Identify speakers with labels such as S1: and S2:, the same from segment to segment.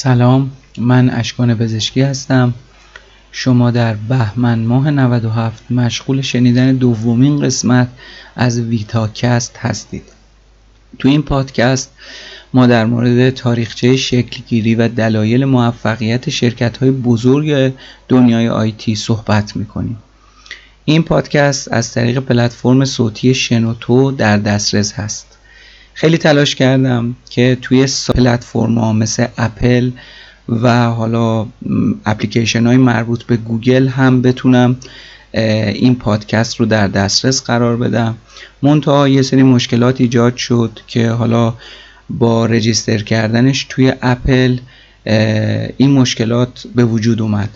S1: سلام من اشکان پزشکی هستم. شما در بهمن ماه 97 مشغول شنیدن دومین قسمت از ویتاکست هستید. تو این پادکست ما در مورد تاریخچه شکلگیری و دلایل موفقیت شرکت های بزرگ دنیای آیتی صحبت می‌کنیم. این پادکست از طریق پلتفرم صوتی شنوتو در دسترس هست. خیلی تلاش کردم که توی پلتفرم ها مثل اپل و حالا اپلیکیشن های مربوط به گوگل هم بتونم این پادکست رو در دسترس قرار بدم. منتها یه سری مشکلات ایجاد شد که حالا با register کردنش توی اپل این مشکلات به وجود اومد.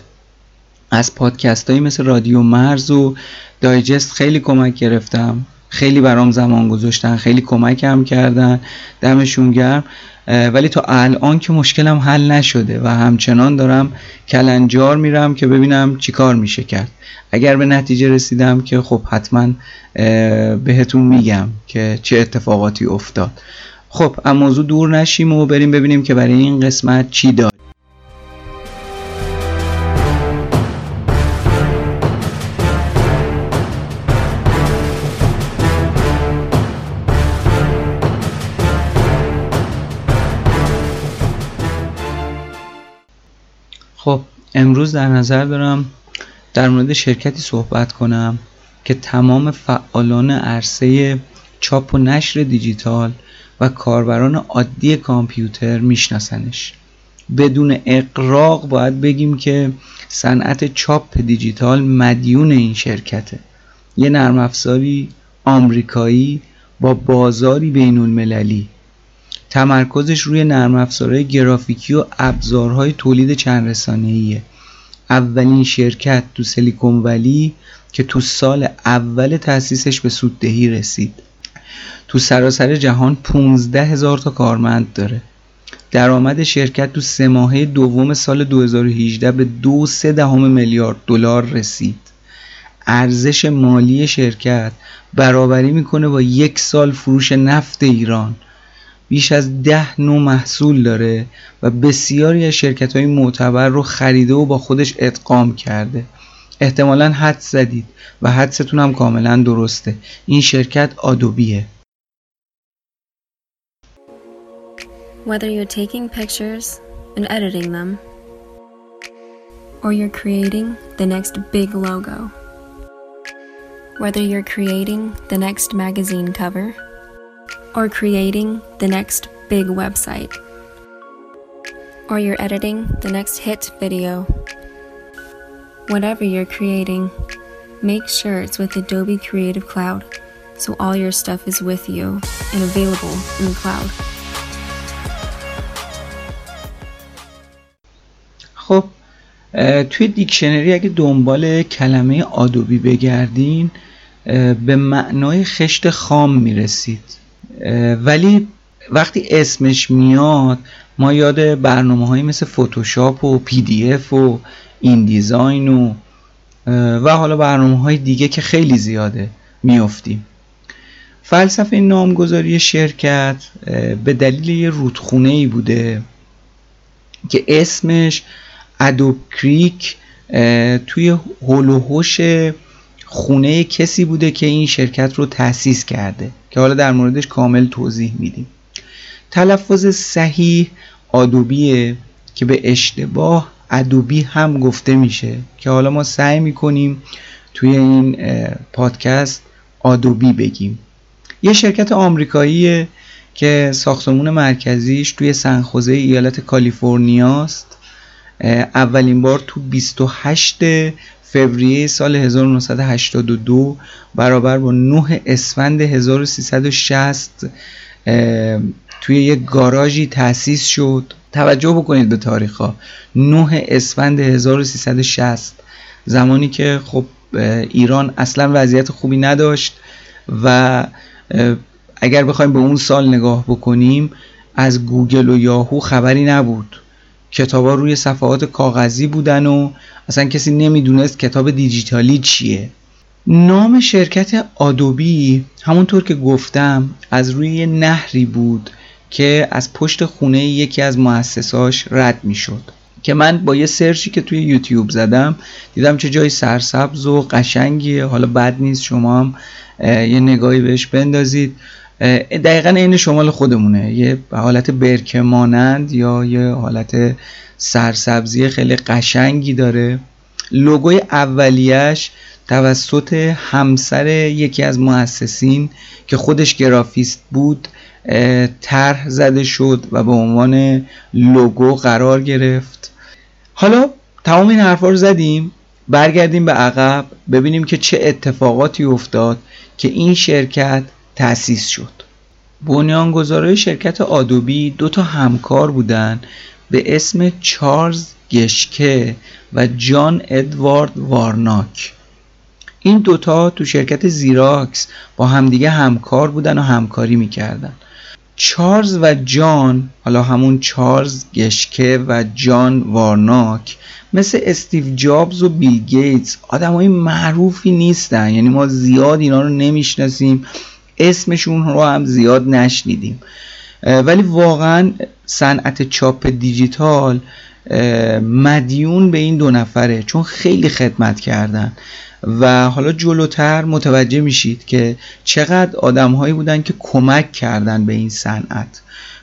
S1: از پادکست هایی مثل رادیو مرز و دایجست خیلی کمک گرفتم. خیلی برام زمان گذاشتن خیلی کمکم کردن دمشون گرم. ولی تا الان که مشکلم حل نشده و همچنان دارم کلنجار میرم که ببینم چیکار میشه کرد. اگر به نتیجه رسیدم که خب حتما بهتون میگم که چه اتفاقاتی افتاد. خب اما موضوع دور نشیم و بریم ببینیم که برای این قسمت چی داریم. امروز در نظر دارم در مورد شرکتی صحبت کنم که تمام فعالان عرصه چاپ و نشر دیجیتال و کاربران عادی کامپیوتر میشناسنش. بدون اقراق باید بگیم که صنعت چاپ دیجیتال مدیون این شرکته. یه نرم افزاری آمریکایی با بازاری بین المللی تمرکزش روی نرم افزارهای گرافیکی و ابزارهای تولید چند رسانه‌ایه اولین شرکت تو سیلیکون ولی که تو سال اول تأسیسش به سوددهی رسید. تو سراسر جهان 15 هزار تا کارمند داره. درآمد شرکت تو سه ماهه دوم سال 2018 به دو سه دهم میلیارد دلار رسید. ارزش مالی شرکت برابری می‌کنه با یک سال فروش نفت ایران. بیش از ده نوع محصول داره و بسیاری از شرکت های معتبر رو خریده و با خودش ادغام کرده احتمالا حد زدید و حدستون هم کاملا درسته این شرکت آدوبیه
S2: Whether you're taking pictures and editing them, or you're creating the next big logo, whether you're creating the next magazine cover, or creating the next big website, or you're editing the next hit video. Whatever you're creating, make sure it's with Adobe Creative Cloud so all your stuff is with you and available in the cloud.
S1: خب توی دیکشنری اگه دنبال کلمه آدوبی بگردین به معنای خشت خام میرسید ولی وقتی اسمش میاد ما یاد برنامه های مثل فوتوشاپ و PDF و InDesign و و حالا برنامه های دیگه که خیلی زیاده میافتیم. فلسفه نامگذاری شرکت به دلیل یه رودخونه ای بوده که اسمش Adobe Creek توی هلوهوش خونه کسی بوده که این شرکت رو تأسیس کرده. که حالا در موردش کامل توضیح میدیم. تلفظ صحیح آدوبیه که به اشتباه ادوبی هم گفته میشه که حالا ما سعی می‌کنیم توی این پادکست آدوبی بگیم. یه شرکت آمریکاییه که ساختمون مرکزیش توی سنخوزه ایالت کالیفرنیاست اولین بار تو 28 فوریه سال 1982 برابر با 9 اسفند 1360 توی یک گاراژی تأسیس شد. توجه بکنید به تاریخ ها 9 اسفند 1360 زمانی که خب ایران اصلا وضعیت خوبی نداشت و اگر بخوایم به اون سال نگاه بکنیم از گوگل و یاهو خبری نبود. کتابا روی صفحات کاغذی بودن و اصلا کسی نمی‌دونست کتاب دیجیتالی چیه. نام شرکت آدوبی همونطور که گفتم از روی نهری بود که از پشت خونه یکی از مؤسساش رد می‌شد. که من با یه سرچی که توی یوتیوب زدم دیدم چه جای سرسبز و قشنگیه. حالا بد نیست شما هم یه نگاهی بهش بندازید. دقیقا این شمال خودمونه. یه حالت برکه مانند یا یه حالت سرسبزی خیلی قشنگی داره. لوگوی اولیش توسط همسر یکی از مؤسسین که خودش گرافیست بود طرح زده شد و به عنوان لوگو قرار گرفت. حالا تمام این حرفا رو زدیم برگردیم به عقب ببینیم که چه اتفاقاتی افتاد که این شرکت تأسیس شد. بنیانگذارای شرکت آدوبی دو تا همکار بودن به اسم چارلز گشکه و جان ادوارد وارناک. این دوتا تو شرکت زیراکس با همدیگه همکار بودن و همکاری می‌کردن. چارلز و جان حالا همون چارلز گشکه و جان وارناک مثل استیو جابز و بیل گیتس آدم های معروفی نیستن. یعنی ما زیاد اینا رو نمی‌شناسیم. اسمشون رو هم زیاد نشنیدیم. ولی واقعا صنعت چاپ دیجیتال مدیون به این دو نفره چون خیلی خدمت کردن. و حالا جلوتر متوجه میشید که چقدر آدمهایی بودن که کمک کردن به این صنعت.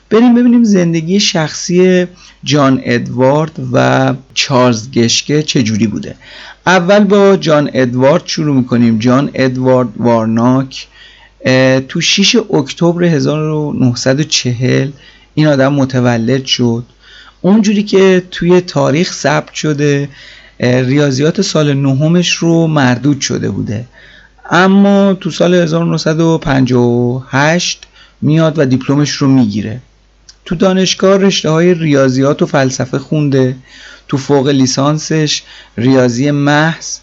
S1: بریم ببینیم زندگی شخصی جان ادوارد و چارلز گشکه چجوری بوده. اول با جان ادوارد شروع می‌کنیم. جان ادوارد وارناک تو 6 اکتبر 1940 این آدم متولد شد. اونجوری که توی تاریخ ثبت شده ریاضیات سال نهمش رو مردود شده بوده. اما تو سال 1958 میاد و دیپلمش رو می‌گیره. تو دانشگاه رشته های ریاضیات و فلسفه خونده. تو فوق لیسانسش ریاضی محض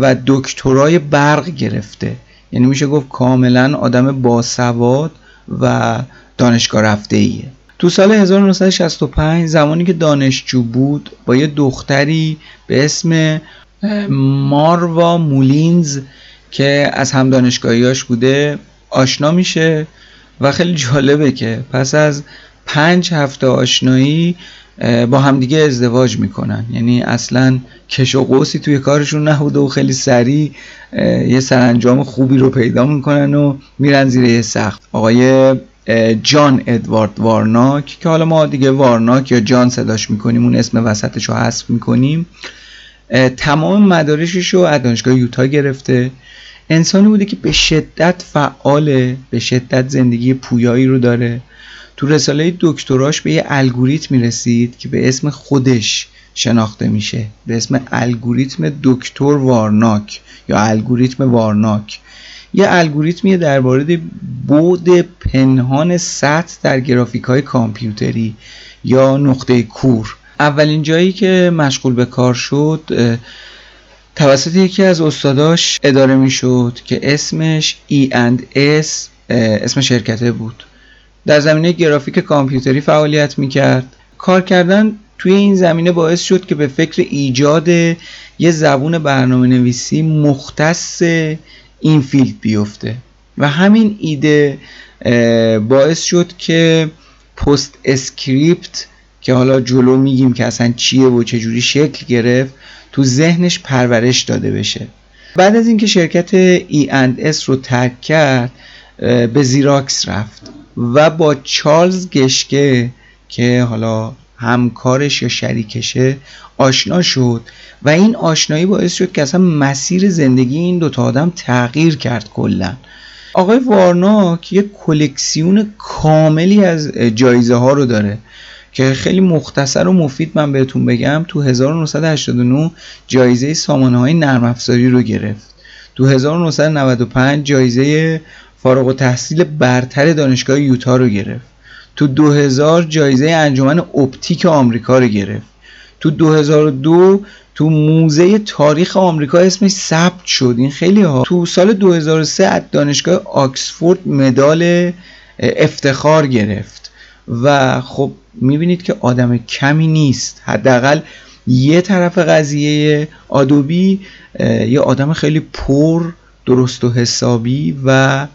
S1: و دکترای برق گرفته. یعنی میشه گفت کاملا آدم باسواد و دانشگاه رفته ایه تو سال 1965 زمانی که دانشجو بود با یه دختری به اسم ماروا مولینز که از هم دانشگاهیاش بوده آشنا میشه و خیلی جالبه که پس از پنج هفته آشنایی با همدیگه ازدواج می‌کنن. یعنی اصلا کش و قوسی توی کارشون نبوده و خیلی سریع یه سرانجام خوبی رو پیدا می‌کنن و میرن زیر یه سخت. آقای جان ادوارد وارناک که حالا ما دیگه وارناک یا جان صداش می‌کنیم اون اسم وسطش رو حذف می‌کنیم. تمام مدارشش رو از دانشگاه یوتا گرفته. انسانی بوده که به شدت فعاله به شدت زندگی پویایی رو داره. تو رساله دکتراش به یه الگوریتم می‌رسید که به اسم خودش شناخته میشه. به اسم الگوریتم دکتر وارناک یا الگوریتم وارناک. یه الگوریتمی درباره بود پنهان سطح در گرافیک های کامپیوتری یا نقطه کور. اولین جایی که مشغول به کار شد توسط یکی از استاداش اداره می‌شد که اسمش E&S اسم شرکته بود. در زمینه گرافیک کامپیوتری فعالیت می‌کرد. کار کردن توی این زمینه باعث شد که به فکر ایجاد یه زبون برنامه نویسی مختص این فیلد بیفته. و همین ایده باعث شد که PostScript که حالا جلو میگیم که اصلا چیه و چجوری شکل گرفت تو ذهنش پرورش داده بشه. بعد از اینکه شرکت E&S رو ترک کرد به زیراکس رفت. و با چارلز گشکه که حالا همکارش یا شریکشه آشنا شد و این آشنایی باعث شد که اصلا مسیر زندگی این دوتا آدم تغییر کرد کلا. آقای وارناک یک کلکسیون کاملی از جایزه ها رو داره که خیلی مختصر و مفید من بهتون بگم تو 1989 جایزه سامانه های نرم افزاری رو گرفت. تو 1995 جایزه فارغ و تحصیل برتر دانشگاه یوتا رو گرفت. تو 2000 جایزه انجمن اپتیک آمریکا رو گرفت. تو 2002 تو موزه تاریخ آمریکا اسمش ثبت شد. این خیلی ها. تو سال 2003 از دانشگاه آکسفورد مدال افتخار گرفت. و خب می‌بینید که آدم کمی نیست. حداقل یه طرف قضیه آدوبی یه آدم خیلی پر درست و حسابی و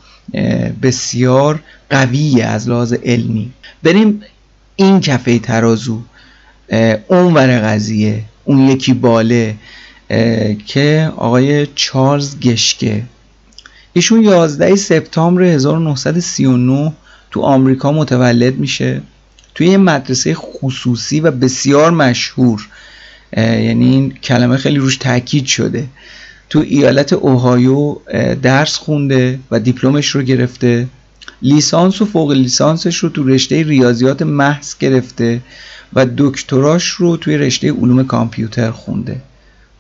S1: بسیار قویه از لحاظ علمی. بریم این کفه ترازو اون ور قضیه اون یکی باله که آقای چارلز گشکه. ایشون 11 سپتامبر 1939 تو آمریکا متولد میشه. توی یه مدرسه خصوصی و بسیار مشهور. یعنی این کلمه خیلی روش تاکید شده. تو ایالت اوهایو درس خونده و دیپلمش رو گرفته. لیسانس و فوق لیسانسش رو تو رشته ریاضیات محض گرفته و دکتراش رو توی رشته علوم کامپیوتر خونده.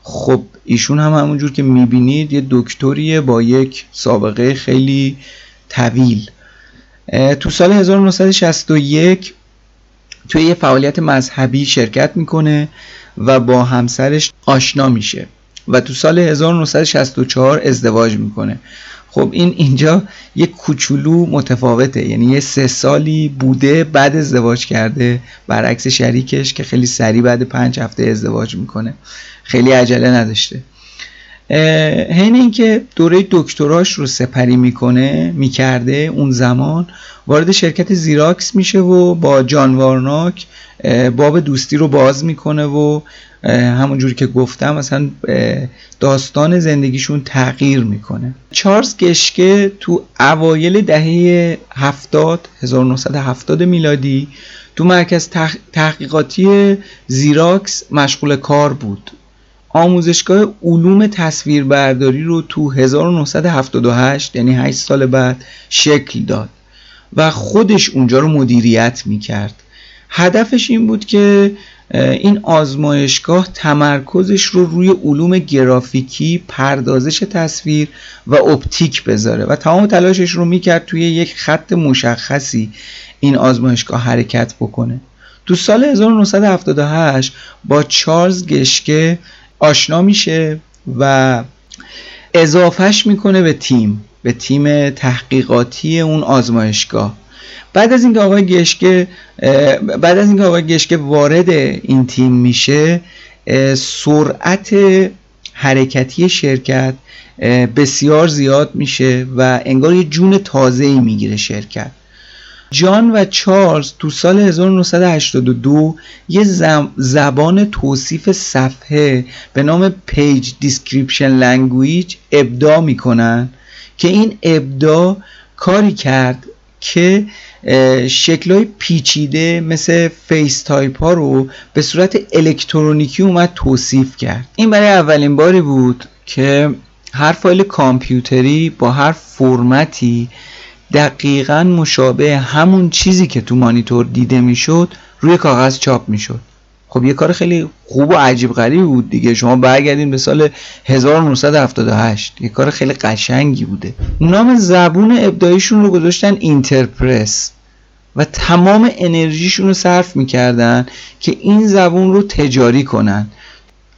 S1: خب ایشون هم همونجور که می‌بینید یه دکتریه با یک سابقه خیلی طویل. تو سال 1961 توی یه فعالیت مذهبی شرکت می‌کنه و با همسرش آشنا میشه. و تو سال 1964 ازدواج می‌کنه. خب این اینجا یه کوچولو متفاوته. یعنی یه سه سالی بوده بعد ازدواج کرده برعکس شریکش که خیلی سریع بعد پنج هفته ازدواج می‌کنه. خیلی عجله نداشته. حین اینکه دوره دکتراش رو سپری می‌کنه می‌کرده اون زمان وارد شرکت زیراکس میشه و با جان وارناک باب دوستی رو باز می‌کنه و همونجوری که گفتم مثلا داستان زندگیشون تغییر می‌کنه. چارلز گشکه تو اوایل دهه 70 1970 میلادی تو مرکز تحقیقاتی زیراکس مشغول کار بود. آموزشگاه علوم تصویربرداری رو تو 1978 یعنی 8 سال بعد شکل داد و خودش اونجا رو مدیریت می‌کرد. هدفش این بود که این آزمایشگاه تمرکزش رو روی علوم گرافیکی پردازش تصویر و اپتیک بذاره و تمام تلاشش رو می‌کرد توی یک خط مشخصی این آزمایشگاه حرکت بکنه. تو سال 1978 با چارلز گشکه آشنا میشه و اضافهش می‌کنه به تیم به تیم تحقیقاتی اون آزمایشگاه. بعد از اینکه آقای گشکه بعد از اینکه آقای گشکه وارد این تیم میشه سرعت حرکتی شرکت بسیار زیاد میشه و انگار یه جون تازه ای می‌گیره شرکت. جان و چارلز تو سال 1982 یه زبان توصیف صفحه به نام page description language ابداع می‌کنن که این ابداع کاری کرد که شکلهای پیچیده مثل face type ها رو به صورت الکترونیکی اومد توصیف کرد. این برای اولین باری بود که هر فایل کامپیوتری با هر فرمتی دقیقا مشابه همون چیزی که تو مانیتور دیده می‌شد روی کاغذ چاپ می‌شد. خب یه کار خیلی خوب و عجیب غریبی بود دیگه. شما برگردین به سال 1978 یه کار خیلی قشنگی بوده. نام زبون ابداعیشون رو گذاشتن اینترپرس. و تمام انرژیشون رو صرف می‌کردن که این زبون رو تجاری کنن.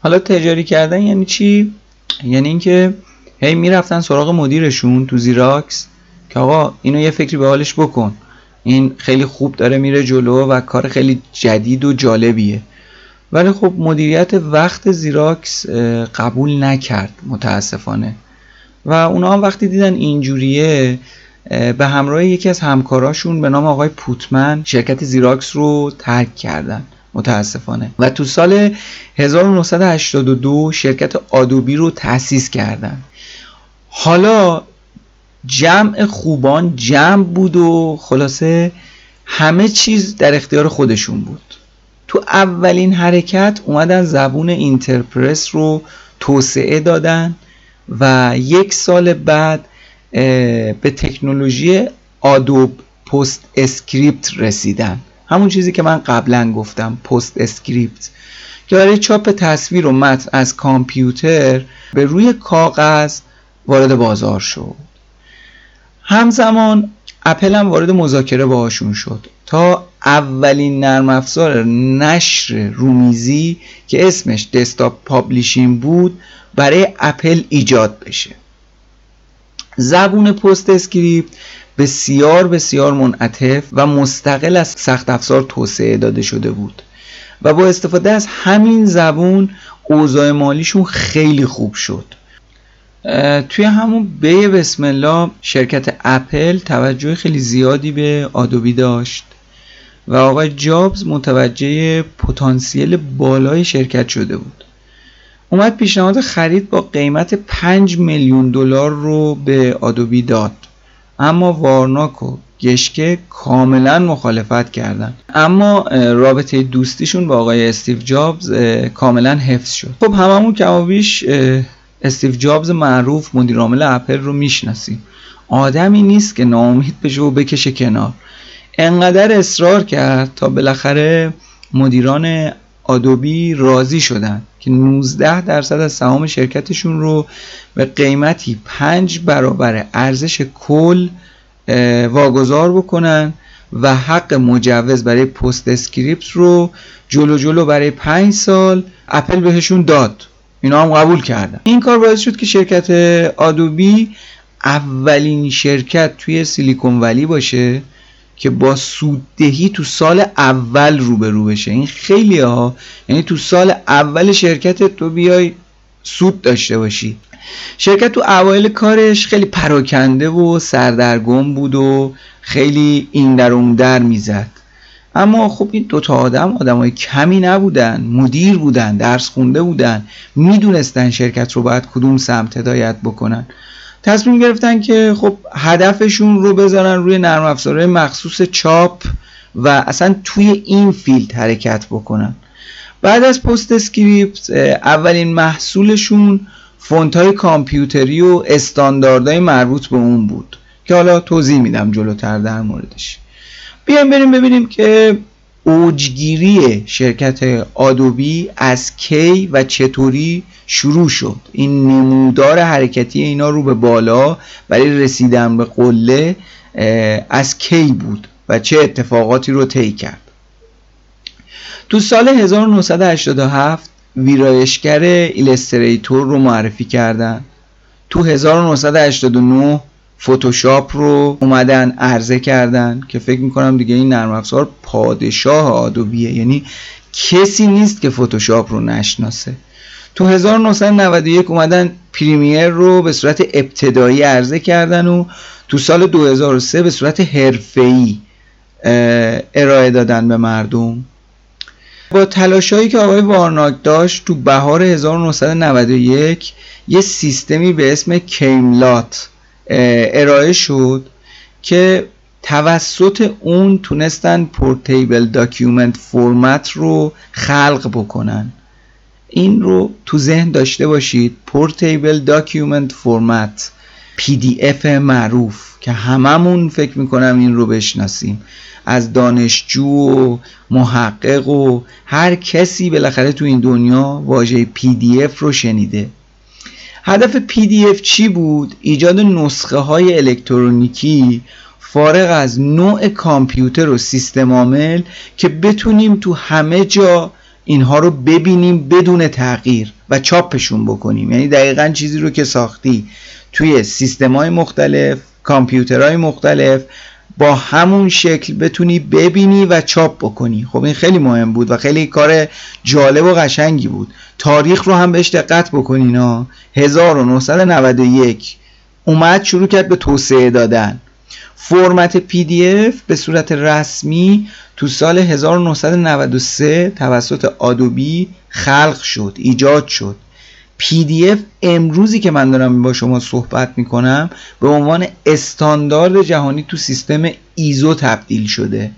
S1: حالا تجاری کردن یعنی چی؟ یعنی اینکه هی می‌رفتن سراغ مدیرشون تو زیراکس که آقا اینو یه فکری به حالش بکن. این خیلی خوب داره میره جلو و کار خیلی جدید و جالبیه. ولی خب مدیریت وقت زیراکس قبول نکرد متاسفانه. و اونا هم وقتی دیدن اینجوریه به همراه یکی از همکاراشون به نام آقای پوتمن شرکت زیراکس رو ترک کردن متاسفانه. و تو سال 1982 شرکت آدوبی رو تأسیس کردن. حالا جمع خوبان جمع بود و خلاصه همه چیز در اختیار خودشون بود. تو اولین حرکت اومدن زبون Interpress رو توسعه دادن و یک سال بعد به تکنولوژی Adobe PostScript رسیدن. همون چیزی که من قبلا گفتم PostScript. که برای چاپ تصویر و متن از کامپیوتر به روی کاغذ وارد بازار شد. همزمان اپل هم وارد مذاکره باهاشون شد. تا اولین نرم افزار نشر رومیزی که اسمش desktop publishing بود برای اپل ایجاد بشه. زبون PostScript بسیار بسیار منعطف و مستقل از سخت افزار توسعه داده شده بود و با استفاده از همین زبون اوضاع مالیشون خیلی خوب شد. توی همون بی بسم الله شرکت اپل توجه خیلی زیادی به آدوبی داشت و آقای جابز متوجه پتانسیل بالای شرکت شده بود. اومد پیشنهاد خرید با قیمت 5 میلیون دلار رو به آدوبی داد. اما وارناک و گشکه کاملا مخالفت کردن. اما رابطه دوستیشون با آقای استیو جابز کاملا حفظ شد. خب هممون کمابیش استیو جابز معروف مدیر عامل اپل رو می‌شناسیم آدمی نیست که ناامید بشه و بکشه کنار. انقدر اصرار کرد تا بالاخره مدیران آدوبی راضی شدن که 19 درصد از سهام شرکتشون رو به قیمتی 5 برابر ارزش کل واگذار بکنن و حق مجوز برای PostScript رو جلو جلو برای 5 سال اپل بهشون داد. اینا هم قبول کردن. این کار باعث شد که شرکت آدوبی اولین شرکت توی سیلیکون ولی باشه که با سوددهی تو سال اول روبرو بشه. این خیلی ها یعنی تو سال اول شرکت تو بیای سود داشته باشی. شرکت تو اوایل کارش خیلی پراکنده و سردرگم بود و خیلی این در اون در می‌زد. اما خب این دوتا آدم آدم های کمی نبودن مدیر بودن درس خونده بودن می‌دونستن شرکت رو باید کدوم سمت هدایت بکنن. تصمیم گرفتن که خب هدفشون رو بذارن روی نرم افزارهای مخصوص چاپ و اصلا توی این field حرکت بکنن. بعد از PostScript اولین محصولشون فونت های کامپیوتری و استانداردهای مربوط به اون بود که حالا توضیح میدم جلوتر در موردش. بیایم بریم ببینیم که اوجگیری شرکت آدوبی از کی و چطوری شروع شد. این نمودار حرکتی اینا رو به بالا برای رسیدن به قله از کی بود و چه اتفاقاتی رو طی کرد. تو سال 1987 ویرایشگر Illustrator رو معرفی کردن. تو 1989 فتوشاپ رو اومدن عرضه کردن که فکر می‌کنم دیگه این نرم افزار پادشاه آدوبیه. یعنی کسی نیست که فتوشاپ رو نشناسه. تو 1991 اومدن Premiere رو به صورت ابتدایی عرضه کردن و تو سال 2003 به صورت حرفه‌ای ارائه دادن به مردم. با تلاشایی که آقای وارناک داشت تو بهار 1991 یه سیستمی به اسم Camelot ارائه شد که توسط اون تونستن Portable Document Format رو خلق بکنن. این رو تو ذهن داشته باشید Portable Document Format PDF معروف که هممون فکر می‌کنم این رو بشناسیم. از دانشجو و محقق و هر کسی بالاخره تو این دنیا واژه PDF رو شنیده. هدف PDF چی بود؟ ایجاد نسخه های الکترونیکی فارغ از نوع کامپیوتر و سیستم عامل که بتونیم تو همه جا اینها رو ببینیم بدون تغییر و چاپشون بکنیم یعنی دقیقا چیزی رو که ساختی توی سیستم های مختلف کامپیوترهای مختلف با همون شکل بتونی ببینی و چاپ بکنی. خب این خیلی مهم بود و خیلی کار جالب و قشنگی بود. تاریخ رو هم بهش دقت بکنین ها. 1991 اومد شروع کرد به توسعه دادن. فرمت PDF به صورت رسمی تو سال 1993 توسط آدوبی خلق شد ایجاد شد. PDF امروزی که من دارم با شما صحبت می‌کنم به عنوان استاندارد جهانی تو سیستم ایزو تبدیل شده.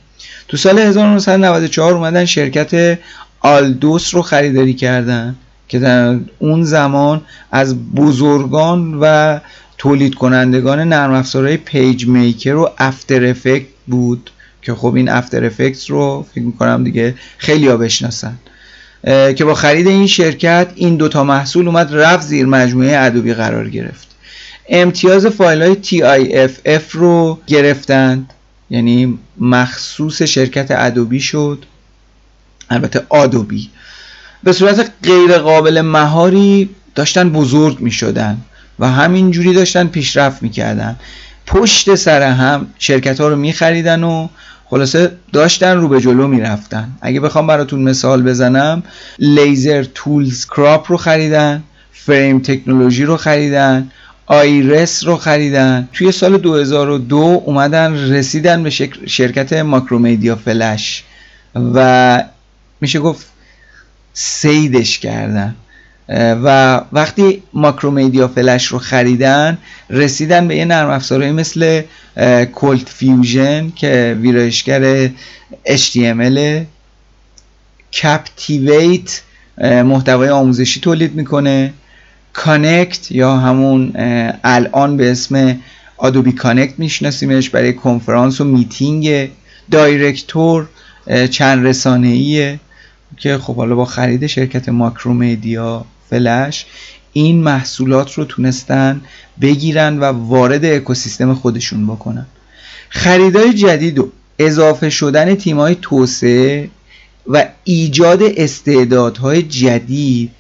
S1: تو سال 1994 اومدن شرکت آلدوس رو خریداری کردن که در اون زمان از بزرگان و تولید کنندگان نرم افزارهای PageMaker و After Effect بود که خب این After Effect رو فکر می‌کنم دیگه خیلی ها بشناسن. که با خرید این شرکت این دوتا محصول اومد رفت زیر مجموعه Adobe قرار گرفت. امتیاز فایل های TIFF رو گرفتند. یعنی مخصوص شرکت Adobe شد. البته Adobe. به صورت غیر قابل مهاری داشتن بزرگ می شدن و همینجوری داشتن پیشرفت می‌کردن. پشت سر هم شرکت ها رو می خریدن و خلاصه داشتن رو به جلو می‌رفتن. اگه بخوام براتون مثال بزنم لیزر تولز کراپ رو خریدن فریم تکنولوژی رو خریدن آیرس رو خریدن. توی سال 2002 اومدن رسیدن به شرکت ماکرومیدیا فلش. و میشه گفت صیدش کردن. و وقتی Macromedia Flash رو خریدن رسیدن به یه نرم افزارهایی مثل ColdFusion که ویرایشگر HTML Captivate محتوای آموزشی تولید می‌کنه. Connect یا همون الان به اسم Adobe Connect میشناسیمش برای کنفرانس و میتینگ دایرکتور چند رسانه که خب حالا با خرید شرکت ماکرومیدیا فلش این محصولات رو تونستن بگیرن و وارد اکوسیستم خودشون بکنن. خریدای جدید و اضافه شدن تیمای توسعه و ایجاد استعدادهای جدید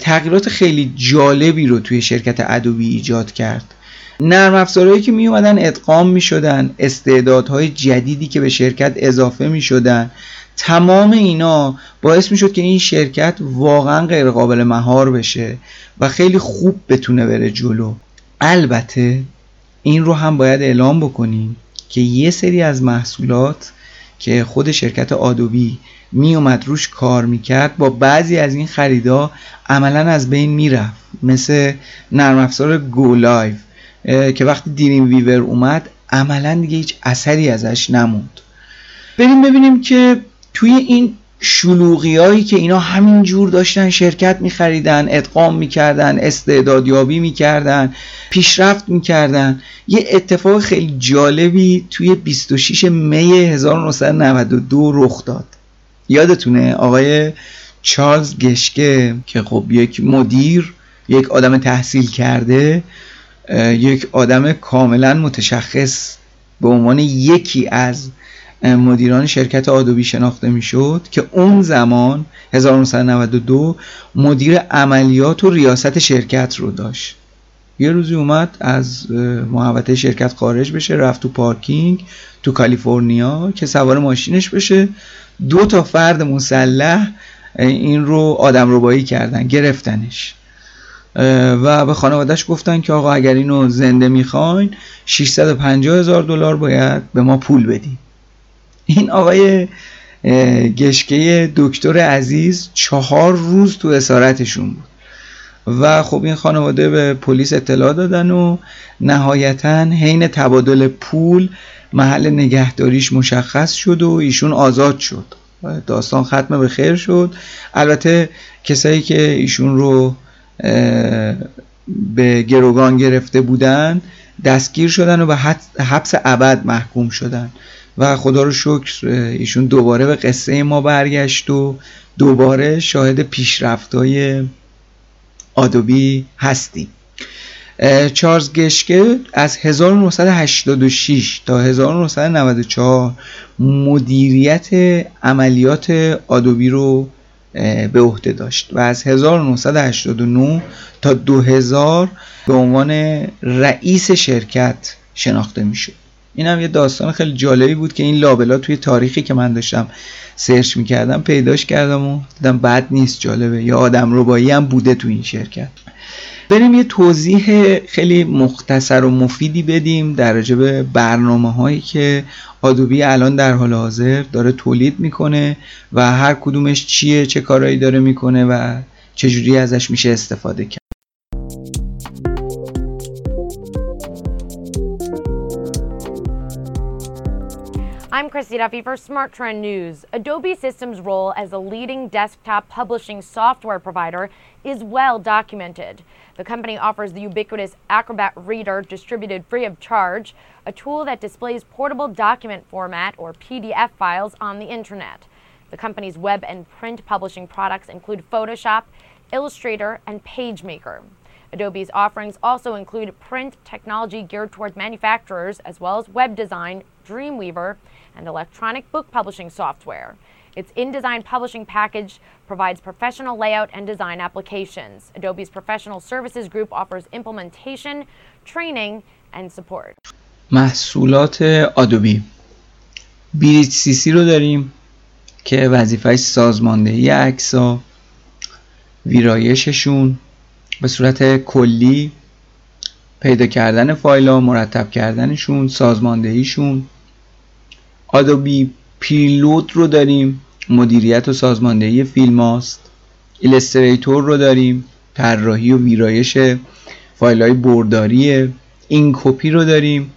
S1: تغییرات خیلی جالبی رو توی شرکت ادوبی ایجاد کرد. نرم افزارهایی که می اومدن ادغام می شدن استعدادهای جدیدی که به شرکت اضافه می شدن تمام اینا باعث می شد که این شرکت واقعا غیر قابل مهار بشه و خیلی خوب بتونه بره جلو. البته این رو هم باید اعلام بکنیم که یه سری از محصولات که خود شرکت آدوبی می اومد روش کار می‌کرد با بعضی از این خریدا عملا از بین می‌رفت. مثل نرم افزار GoLive که وقتی Dreamweaver اومد عملا دیگه هیچ اثری ازش نموند. بریم ببینیم که توی این شلوغی هایی که اینا همین جور داشتن شرکت میخریدن ادغام می‌کردن استعدادیابی می‌کردن پیشرفت می‌کردن یه اتفاق خیلی جالبی توی 26 می 1992 رخ داد. یادتونه آقای چارلز گشکه که خب یک مدیر یک آدم تحصیل کرده یک آدم کاملا متشخص به عنوان یکی از مدیران شرکت آدوبی شناخته می‌شد که اون زمان 1992 مدیر عملیات و ریاست شرکت رو داشت. یه روزی اومد از محوطه شرکت خارج بشه رفت تو پارکینگ تو کالیفرنیا که سوار ماشینش بشه. دو تا فرد مسلح این رو آدم ربایی کردن گرفتنش. و به خانوادهش گفتن که آقا اگر اینو زنده می‌خواین 650 هزار دلار باید به ما پول بدین. این آقای گشکه دکتر عزیز چهار روز تو اسارتشون بود. و خب این خانواده به پلیس اطلاع دادن و نهایتا حین تبادل پول محل نگهداریش مشخص شد و ایشون آزاد شد. داستان ختم به خیر شد. البته کسایی که ایشون رو به گروگان گرفته بودن دستگیر شدن و به حبس ابد محکوم شدن. و خدا رو شکر ایشون دوباره به قصه ما برگشت و دوباره شاهد پیشرفتهای آدوبی هستیم. چارلز گشکه از 1986 تا 1994 مدیریت عملیات آدوبی رو به عهده داشت و از 1989 تا 2000 به عنوان رئیس شرکت شناخته می‌شد. این هم یه داستان خیلی جالبی بود که این لابلا توی تاریخی که من داشتم سرچ می‌کردم پیداش کردم و دیدم بد نیست جالبه. یا آدم ربایی هم بوده تو این شرکت. بریم یه توضیح خیلی مختصر و مفیدی بدیم در به برنامه هایی که آدوبی الان در حال حاضر داره تولید می‌کنه و هر کدومش چیه چه کارهایی داره می‌کنه و چجوری ازش میشه استفاده کرد.
S3: I'm Christy Duffy for Smart Trend News. Adobe Systems' role as a leading desktop publishing software provider is well documented. The company offers the ubiquitous Acrobat Reader distributed free of charge, a tool that displays portable document format or PDF files on the internet. The company's web and print publishing products include Photoshop, Illustrator, and PageMaker. Adobe's offerings also include print technology geared toward manufacturers, as well as web design, Dreamweaver, and electronic book publishing software. Its InDesign publishing package provides professional layout and design applications. Adobe's professional services group offers implementation, training, and support.
S1: محصولات آدوبی بیریچ سی سی رو داریم که وظیفه سازماندهی عکسا ویرایششون به صورت کلی پیدا کردن فایل ها مرتب کردنشون سازماندهیشون Adobe Prelude رو داریم مدیریت و سازماندهی فیلم هاست. Illustrator رو داریم طراحی و ویرایش فایل های برداریه. InCopy رو داریم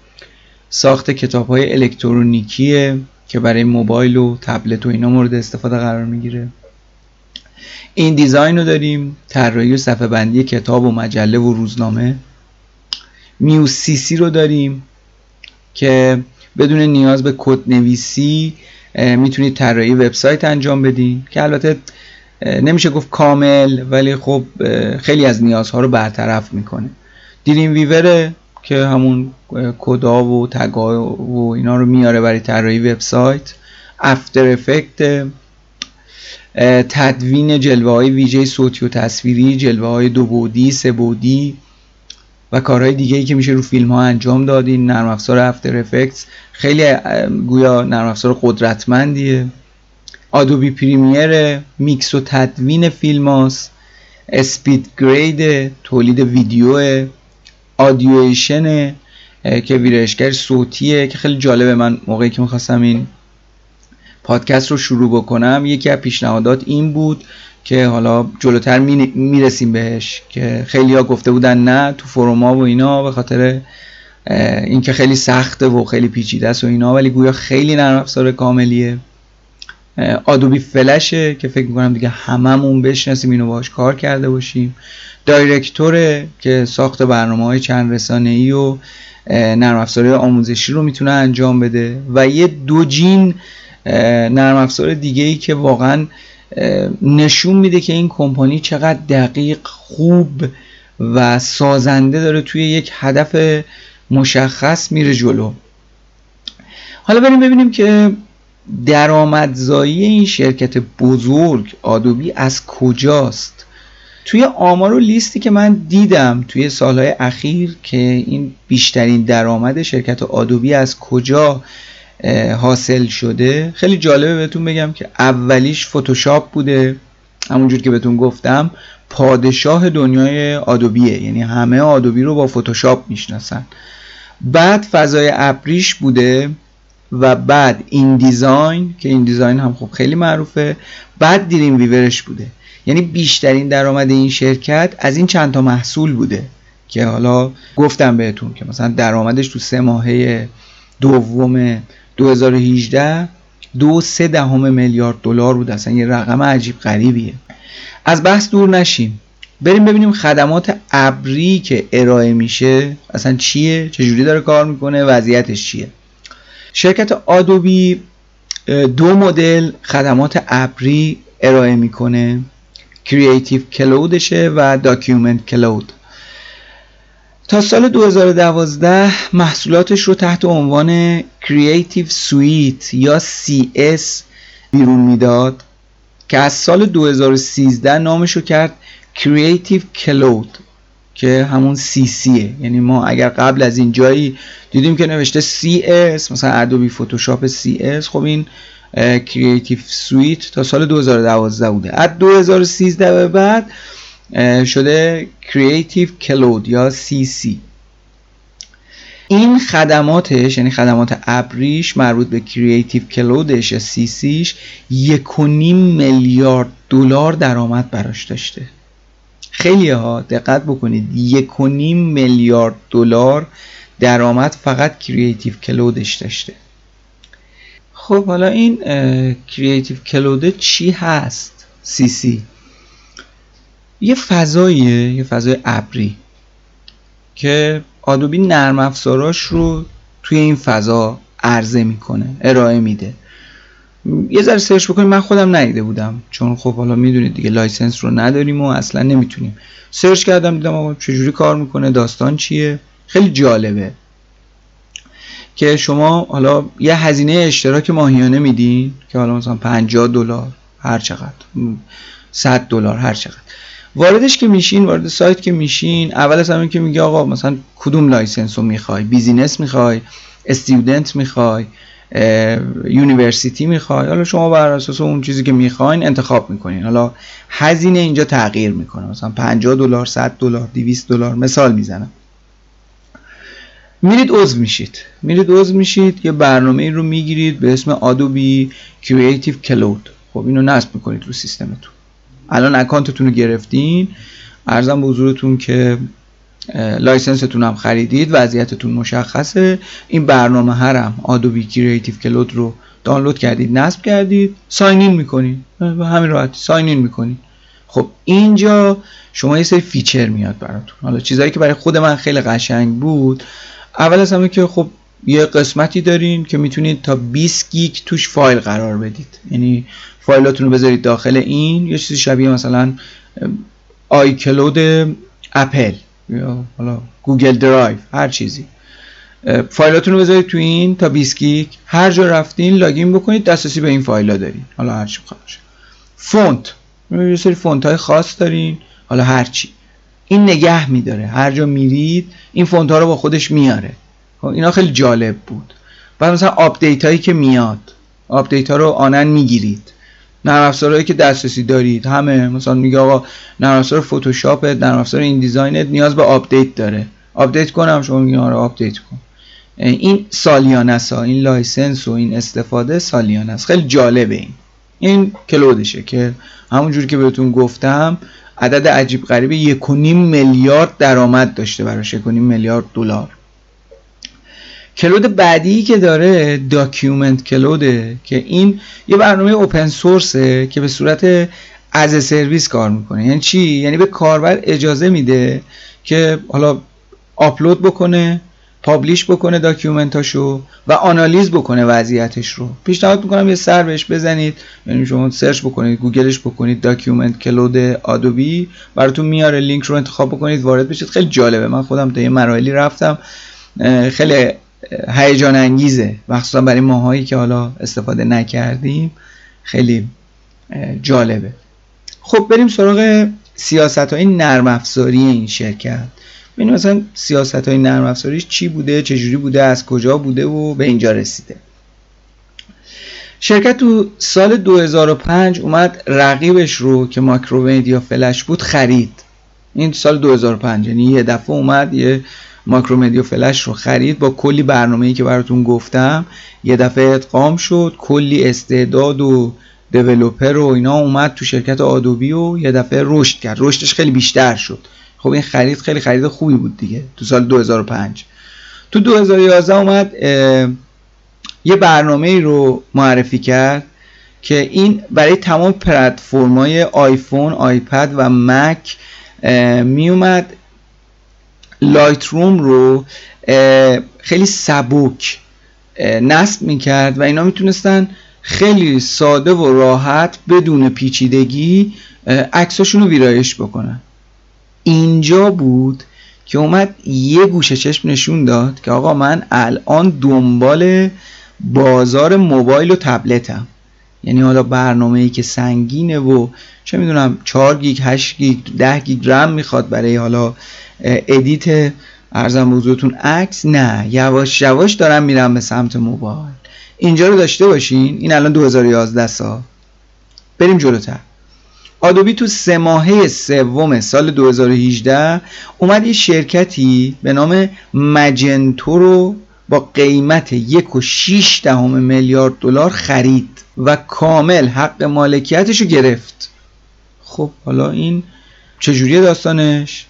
S1: ساخت کتاب های الکترونیکیه که برای موبایل و تبلت و اینا مورد استفاده قرار می‌گیره. InDesign رو داریم طراحی و صفحه بندی کتاب و مجله و روزنامه. میوسیسی رو داریم که بدون نیاز به کد نویسی می‌تونید طراحی وبسایت انجام بدین که البته نمیشه گفت کامل ولی خب خیلی از نیازها رو برطرف می‌کنه. دیرین ویوره که همون کدا و تگا و اینا رو میاره برای طراحی وبسایت. افتر افکت تدوین جلوه های ویژه صوتی و تصویری جلوه های دو بودی سه بودی و کارهای دیگه ای که میشه رو فیلم ها انجام دادین. نرم افزار After Effects خیلی گویا نرم افزار قدرتمندیه. Adobe Premiere میکس و تدوین فیلم هاست. SpeedGrade تولید ویدیو. Audition که ویرایشگر صوتیه که خیلی جالبه. من موقعی که می‌خواستم این پادکست رو شروع بکنم یکی از پیشنهادات این بود که حالا جلوتر می‌رسیم بهش که خیلی ها گفته بودن نه تو فروما و اینا به خاطر اینکه خیلی سخته و خیلی پیچیده است و اینا ولی گویا خیلی نرم افزار کاملیه آدوبی فلشه که فکر می‌کنم دیگه هممون بشناسیم اینو باش کار کرده باشیم. دایرکتوره که ساخت برنامه های چند رسانه ای و نرم افزار آموزشی رو می‌تونه انجام بده. و یه دو جین نرم افزار دیگه ای که واقعا نشون میده که این کمپانی چقدر دقیق خوب و سازنده داره توی یک هدف مشخص میره جلو. حالا بریم ببینیم که درآمدزایی این شرکت بزرگ آدوبی از کجاست. توی آمار و لیستی که من دیدم توی سالهای اخیر که این بیشترین درآمد شرکت آدوبی از کجا حاصل شده. خیلی جالبه بهتون بگم که اولیش فتوشاپ بوده. همونجور که بهتون گفتم پادشاه دنیای آدوبیه. یعنی همه آدوبی رو با فتوشاپ می‌شناسن. بعد فضای ابریش بوده و بعد این دیزاین که این دیزاین هم خب خیلی معروفه. بعد دیرین ویورش بوده. یعنی بیشترین درآمد این شرکت از این چند تا محصول بوده که حالا گفتم بهتون که مثلا درآمدش تو سه ماهه دوم 2018 دو سه دهم میلیارد دلار بود. اصلا یه رقم عجیب غریبیه. از بحث دور نشیم. بریم ببینیم خدمات ابری که ارائه میشه اصلا چیه؟ چجوری داره کار می‌کنه؟ وضعیتش چیه؟ شرکت Adobe دو مدل خدمات ابری ارائه می‌کنه. Creative Cloud شه و Document Cloud. تا سال 2012 محصولاتش رو تحت عنوان Creative Suite یا CS بیرون می‌داد که از سال 2013 نامش رو کرد Creative Cloud که همون CC یعنی ما اگر قبل از این جایی دیدیم که نوشته CS مثلا Adobe Photoshop CS خب این Creative Suite تا سال 2012 بوده. از 2013 به بعد شده Creative Cloud یا CC این خدماتش یعنی خدمات ابریش مربوط به Creative Cloud ش یا CC یک میلیارد دلار درآمد براش داشته. خیلی ها دقت بکنید یک میلیارد دلار درآمد فقط Creative Cloud ش داشته. خب حالا این Creative Cloud چی هست؟ CC یه فضاییه یه فضای ابری که Adobe نرم افزاراش رو توی این فضا عرضه می‌کنه ارائه میده. یه ذره search بکنیم. من خودم ندیده بودم چون خب حالا می‌دونید دیگه license رو نداریم و اصلا نمی‌تونیم. search کردم دیدم آقا چجوری کار می‌کنه داستان چیه؟ خیلی جالبه که شما حالا یه هزینه اشتراک ماهیانه میدین که حالا مثلا 50 دلار هر چقدر 100 دلار هر چقدر. واردش که میشین وارد سایت که میشین اول از همین که میگه آقا مثلا کدوم license رو می‌خوای؟ business می‌خوای؟ student می‌خوای؟ university می‌خوای؟ حالا شما بر اساس اون چیزی که می‌خواین انتخاب می‌کنین. حالا هزینه اینجا تغییر می‌کنه. مثلا 50 دلار 100 دلار 200 دلار مثال می‌زنم. میرید عضو میشید. میرید عضو میشید یه برنامه رو می‌گیرید به اسم Adobe Creative Cloud خب اینو نصب می‌کنید رو سیستمتون. الان account تون رو گرفتین. عرضم به حضورتون که license تون هم خریدید وضعیتتون مشخصه. این برنامه هم Adobe Creative Cloud رو دانلود کردید نصب کردید sign in می‌کنید به همین راحتی sign in می‌کنید خب اینجا شما یه سری feature میاد براتون. حالا چیزایی که برای خود من خیلی قشنگ بود اول از همه که خب یه قسمتی دارین که می‌تونید تا 20 گیگ توش فایل قرار بدید. یعنی فایلاتون رو بذارید داخل این. یه چیزی شبیه مثلا iCloud اپل یا حالا Google Drive هر چیزی. فایلاتون رو بذارید تو این تا 20 گیگ. هر جا رفتین login بکنید دسترسی به این فایل دارین. حالا هر چی فونت. یه سری فونت های خاص دارین. حالا هر چی. این نگه میداره. هر جا میرید این فونت ها رو با خودش میاره. اینا خیلی جالب بود. بعد مثلا update هایی که میاد update ها رو آناً می‌گیرید. نرم افزارهایی که دسترسی دارید همه. مثلا میگه آقا نرم افزار فتوشاپ نرم افزار InDesign ت نیاز به update داره. update کنم شما میگین آره update کن. این سالیانه است این license و این استفاده سالیانه است خیلی جالبه این. این cloud شه که همونجوری که بهتون گفتم عدد عجیب غریب 1.5 میلیارد درآمد داشته براش 1.5 میلیارد دلار. cloud بعدی که داره Document Cloud ه که این یه برنامه open source ه که به صورت as service کار می‌کنه. یعنی چی؟ یعنی به کاربر اجازه میده که حالا آپلود بکنه publish بکنه document اشو و آنالیز بکنه وضعیتش رو. پیشنهاد می‌کنم یه سر بهش بزنید. یعنی شما search بکنید گوگلش بکنید Document Cloud Adobe براتون میاره لینک رو انتخاب بکنید وارد بشید. خیلی جالبه. من خودم تا یه مراحلی رفتم. خیلی هیجان انگیزه. مخصوصا برای ماهایی که حالا استفاده نکردیم خیلی جالبه. خب بریم سراغ سیاست های نرم افزاری این شرکت. ببینیم مثلا سیاست های نرم افزاریش چی بوده چجوری بوده از کجا بوده و به اینجا رسیده. شرکت تو سال 2005 اومد رقیبش رو که ماکرومدیا فلش بود خرید. این سال 2005 یعنی یه دفعه اومد یه ماکرومدیا فلش رو خرید با کلی برنامه‌ای که براتون گفتم. یه دفعه ادغام شد کلی استعداد و دیولوپر و اینا اومد تو شرکت آدوبی و یه دفعه رشد کرد. رشدش خیلی بیشتر شد. خب این خرید خیلی خرید خوبی بود دیگه تو سال 2005 تو 2011 اومد یه برنامه رو معرفی کرد که این برای تمام پلتفرم‌های آیفون، آیپد و مک می اومد لایت روم رو خیلی سبک نصب می‌کرد و اینا می‌تونستن خیلی ساده و راحت بدون پیچیدگی عکساشون رو ویرایش بکنن. اینجا بود که اومد یه گوشه چشم نشون داد که آقا من الان دنبال بازار موبایل و تبلتم. یعنی حالا برنامه ای که سنگینه و چه می‌دونم 4 گیگ 8 گیگ 10 گیگ رم می‌خواد برای حالا edit عرضم به حضورتون عکس؟ نه. یواش یواش دارم میرم به سمت موبایل. اینجا رو داشته باشین. این الان 2011 سال بریم جلوتر. Adobe تو سه ماهه سوم سال 2018 اومد یه شرکتی به نام Magento رو با قیمت یک و شیش دهم میلیارد دلار خرید و کامل حق مالکیتش رو گرفت. خب حالا این چجوری داستانش؟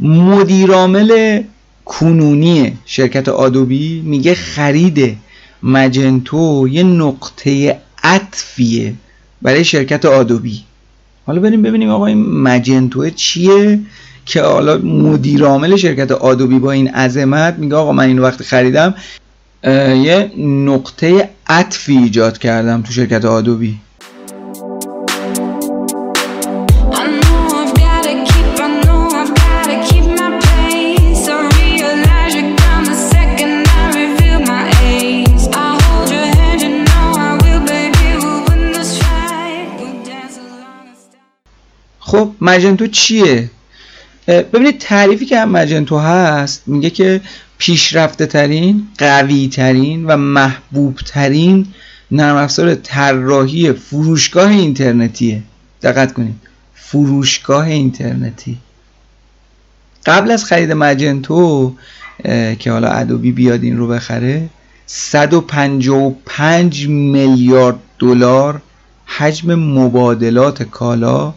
S1: مدیرعامل کنونی شرکت آدوبی میگه خرید مجنتو یه نقطه عطفیه برای شرکت آدوبی. حالا بریم ببینیم آقا این مجنتو چیه که حالا مدیر عامل شرکت آدوبی با این عظمت میگه آقا من این وقت خریدم یه نقطه عطفی ایجاد کردم تو شرکت آدوبی. خب مجنتو چیه؟ ببینید تعریفی که هم مجنتو هست میگه که پیشرفته ترین قوی ترین و محبوب ترین نرم افزار طراحی فروشگاه اینترنتیه. دقت کنید فروشگاه اینترنتی. قبل از خرید مجنتو که حالا ادوبی بیاد این رو بخره 155 میلیارد دلار حجم مبادلات کالا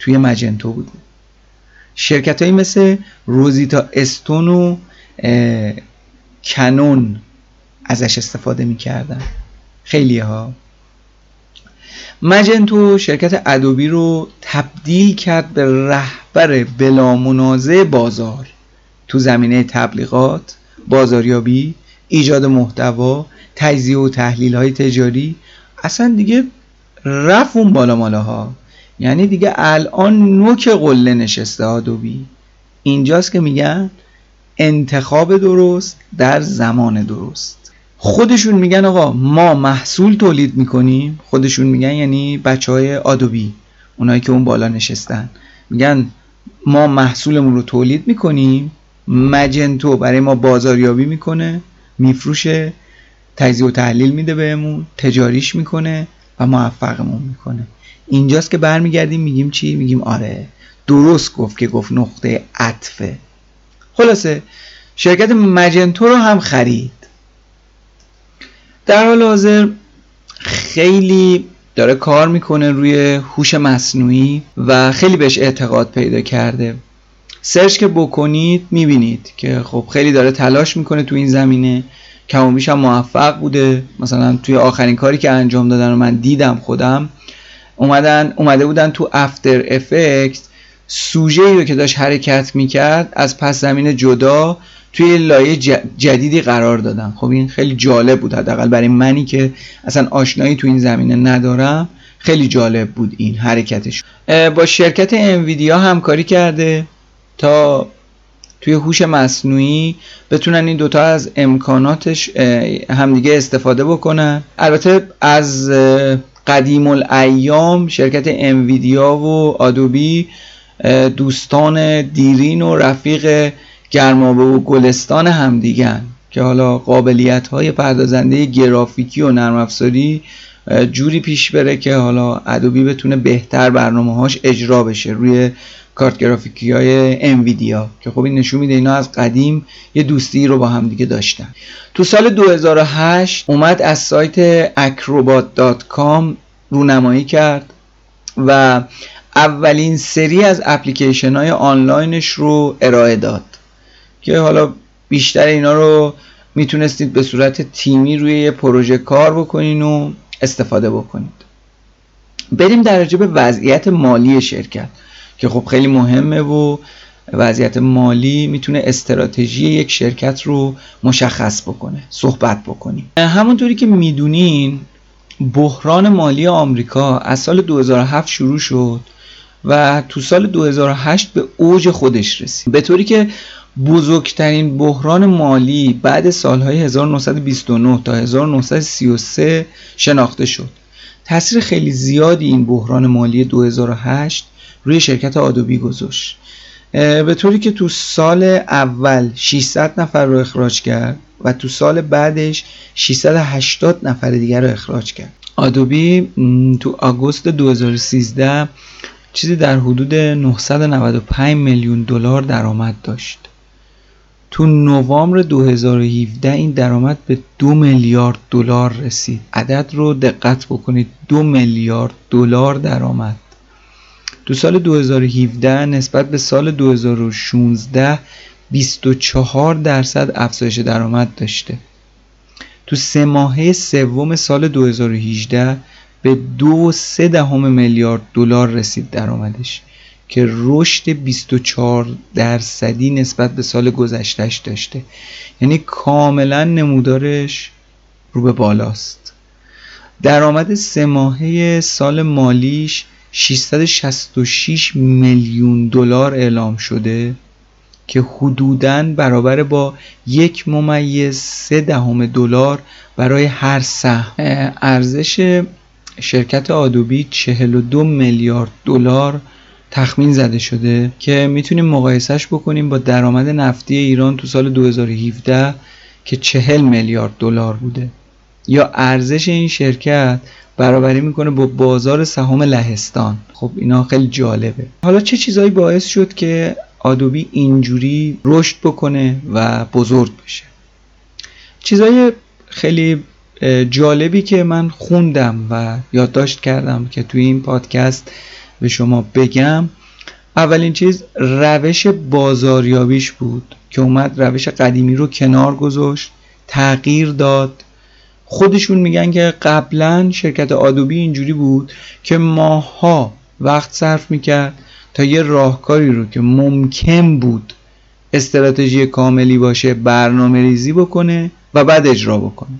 S1: توی مجنتو بوده شرکت هایی مثل روزیتا استون و کنون ازش استفاده می‌کردن. خیلی ها مجنتو شرکت ادوبی رو تبدیل کرد به رهبر بلا منازع بازار. تو زمینه تبلیغات بازاریابی ایجاد محتوا تجزیه و تحلیل های تجاری. اصلا دیگه رفت اون بالا مالا ها یعنی دیگه الان نوک قله نشسته آدوبی. اینجاست که میگن انتخاب درست در زمان درست. خودشون میگن آقا ما محصول تولید می‌کنیم. خودشون میگن یعنی بچه های آدوبی اونایی که اون بالا نشستن. میگن ما محصولمون رو تولید می‌کنیم. مجنتو برای ما بازاریابی می‌کنه میفروشه تجزیه و تحلیل میده بهمون تجاریش می‌کنه و موفقمون می‌کنه. اینجاست که برمیگردیم میگیم چی؟ میگیم آره. درست گفت که گفت نقطه عطفه. خلاصه شرکت مجنتو رو هم خرید. در حال حاضر خیلی داره کار می‌کنه روی هوش مصنوعی و خیلی بهش اعتقاد پیدا کرده. سرچ که بکنید می‌بینید که خب خیلی داره تلاش می‌کنه تو این زمینه. کم هم موفق بوده. مثلا توی آخرین کاری که انجام دادن و من دیدم خودم. اومدن اومده بودن تو افتر افکت سوژه رو که داشت حرکت می‌کرد از پس زمین جدا توی لایه جدیدی قرار دادن. خب این خیلی جالب بود. حداقل برای منی که اصلا آشنایی تو این زمینه ندارم خیلی جالب بود این حرکتش. با شرکت انویدیا همکاری کرده تا توی هوش مصنوعی بتونن این دوتا از امکاناتش همدیگه استفاده بکنن. البته از قدیم الایام شرکت انویدیا و آدوبی دوستان دیرین و رفیق گرمابه و گلستان همدیگن که حالا قابلیت های پردازنده گرافیکی و نرم افزاری جوری پیش بره که حالا ادوبی بتونه بهتر برنامه هاش اجرا بشه. روی کارت گرافیکی های انویدیا که خب این نشون میده اینا از قدیم یه دوستی رو با هم دیگه داشتن. تو سال 2008 اومد از سایت acrobat.com رونمایی کرد و اولین سری از اپلیکیشن های آنلاینش رو ارائه داد که حالا بیشتر اینا رو می‌تونستید به صورت تیمی روی یه پروژه کار بکنین و استفاده بکنید. بریم در به وضعیت مالی شرکت. که خب خیلی مهمه و وضعیت مالی می‌تونه استراتژی یک شرکت رو مشخص بکنه صحبت بکنیم. همونطوری که می‌دونین بحران مالی آمریکا از سال 2007 شروع شد و تو سال 2008 به اوج خودش رسید. به طوری که بزرگترین بحران مالی بعد سالهای 1929 تا 1933 شناخته شد. تاثیر خیلی زیادی این بحران مالی 2008 روی شرکت آدوبی گذاشت. به طوری که تو سال اول 600 نفر رو اخراج کرد و تو سال بعدش 680 نفر دیگر رو اخراج کرد. آدوبی تو آگوست 2013 چیزی در حدود 995 میلیون دلار درآمد داشت. تو نوامبر 2017 این درآمد به دو میلیارد دلار رسید. عدد رو دقت بکنید دو میلیارد دلار درآمد. تو سال 2017 نسبت به سال 2016 24 درصد افزایش درآمد داشته. تو سه ماهه سوم سال 2018 به دو سه دهم میلیارد دلار رسید درآمدش که رشد 24 درصدی نسبت به سال گذشتهش داشته. یعنی کاملا نمودارش رو به بالاست. درآمد سه ماهه سال مالیش 666 میلیون دلار اعلام شده که حدوداً برابر با یک ممیز سه دهم دلار برای هر سهم. ارزش شرکت آدوبی 42 میلیارد دلار تخمین زده شده که می‌تونیم مقایسهش بکنیم با درآمد نفتی ایران تو سال 2017 که 40 میلیارد دلار بوده. یا ارزش این شرکت برابری می‌کنه با بازار سهام لهستان. خب اینا خیلی جالبه. حالا چه چیزهایی باعث شد که آدوبی اینجوری رشد بکنه و بزرگ بشه؟ چیزهای خیلی جالبی که من خوندم و یادداشت کردم که توی این پادکست به شما بگم اولین چیز روش بازاریابیش بود که اومد روش قدیمی رو کنار گذاشت تغییر داد خودشون میگن که قبلا شرکت آدوبی اینجوری بود که ماها وقت صرف می‌کرد تا یه راهکاری رو که ممکن بود استراتژی کاملی باشه برنامه ریزی بکنه و بعد اجرا بکنه.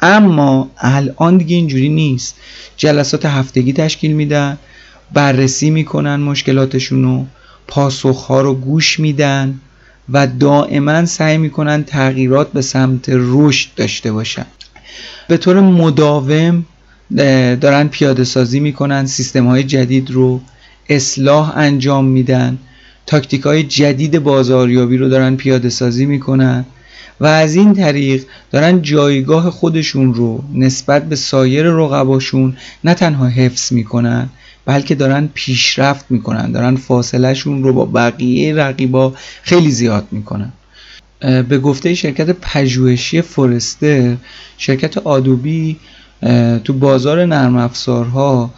S1: اما الان دیگه اینجوری نیست. جلسات هفتگی تشکیل میدن بررسی می‌کنن مشکلاتشون رو پاسخها رو گوش میدن و دائما سعی می‌کنن تغییرات به سمت رشد داشته باشن. به طور مداوم دارن پیاده سازی می‌کنن سیستم های جدید رو اصلاح انجام میدن. تاکتیک های جدید بازاریابی رو دارن پیاده سازی می‌کنن. و از این طریق دارن جایگاه خودشون رو نسبت به سایر رقباشون نه تنها حفظ می‌کنن بلکه دارن پیشرفت می‌کنن. دارن فاصلهشون رو با بقیه رقیبا خیلی زیاد می‌کنن. به گفته شرکت پژوهشی فورستر شرکت آدوبی تو بازار نرم افزارها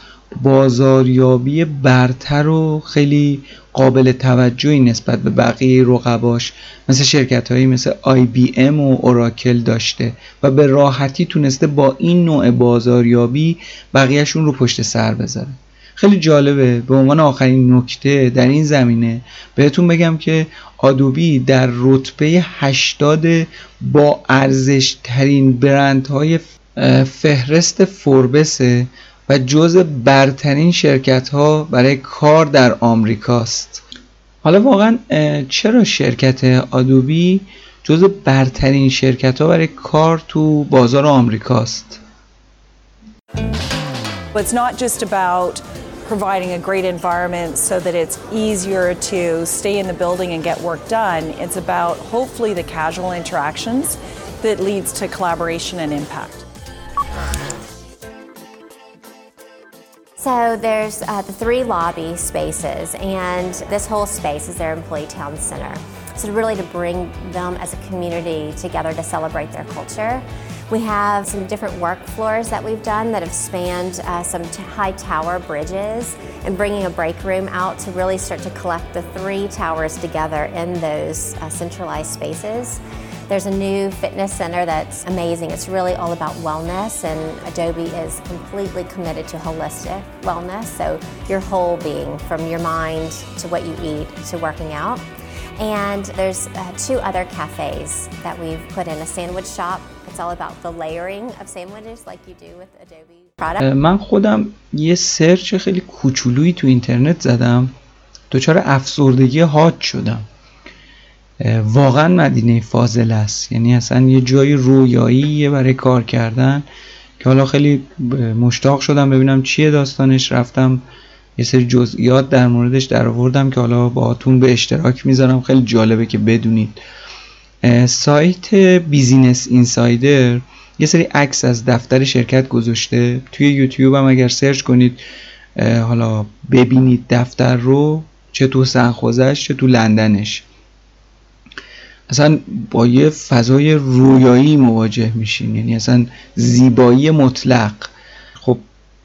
S1: بازاریابی برتر و خیلی قابل توجهی نسبت به بقیه رقباش مثل شرکت هایی مثل ام و اوراکل داشته و به راحتی تونسته با این نوع بازاریابی بقیهشون رو پشت سر بذاره. خیلی جالبه. به عنوان آخرین نکته در این زمینه بهتون بگم که آدوبی در رتبه 80 با ارزش ترین برندهای فهرست فوربسه و جز برترین شرکت ها برای کار در آمریکاست. حالا واقعا چرا شرکت آدوبی جز برترین شرکت ها برای کار تو بازار آمریکاست؟
S4: It's not just about providing a great environment so that it's easier to stay in the building and get work done. It's about hopefully the casual interactions that leads to collaboration and impact.
S5: So there's uh, the three lobby spaces, and this whole space is their employee town center. So really to bring them as a community together to celebrate their culture. We have some different work floors that we've done that have spanned uh, some high tower bridges and bringing a break room out to really start to collect the three towers together in those uh, centralized spaces. There's a new fitness center that's amazing. It's really all about wellness, and Adobe is completely committed to holistic wellness. So, your whole being, from your mind to what you eat to working out. And there's uh, two other cafes that we've put in a sandwich shop. It's all about the layering of sandwiches like you do with Adobe product.
S1: من خودم یه سرچ خیلی کوچولویی تو اینترنت زدم دچار افسردگی هات شدم واقعا مدینه فاضل است یعنی اصلا یه جای رویایی برای کار کردن که حالا خیلی مشتاق شدم ببینم چیه داستانش رفتم یه سری جزئیات در موردش در آوردم که حالا باهاتون به اشتراک می‌ذارم. خیلی جالبه که بدونید. سایت Business Insider یه سری عکس از دفتر شرکت گذاشته. توی یوتیوب هم اگر search کنید حالا ببینید دفتر رو چه تو San Jose ش چه تو لندنش. اصلا با یه فضای رویایی مواجه میشین. یعنی اصلا زیبایی مطلق.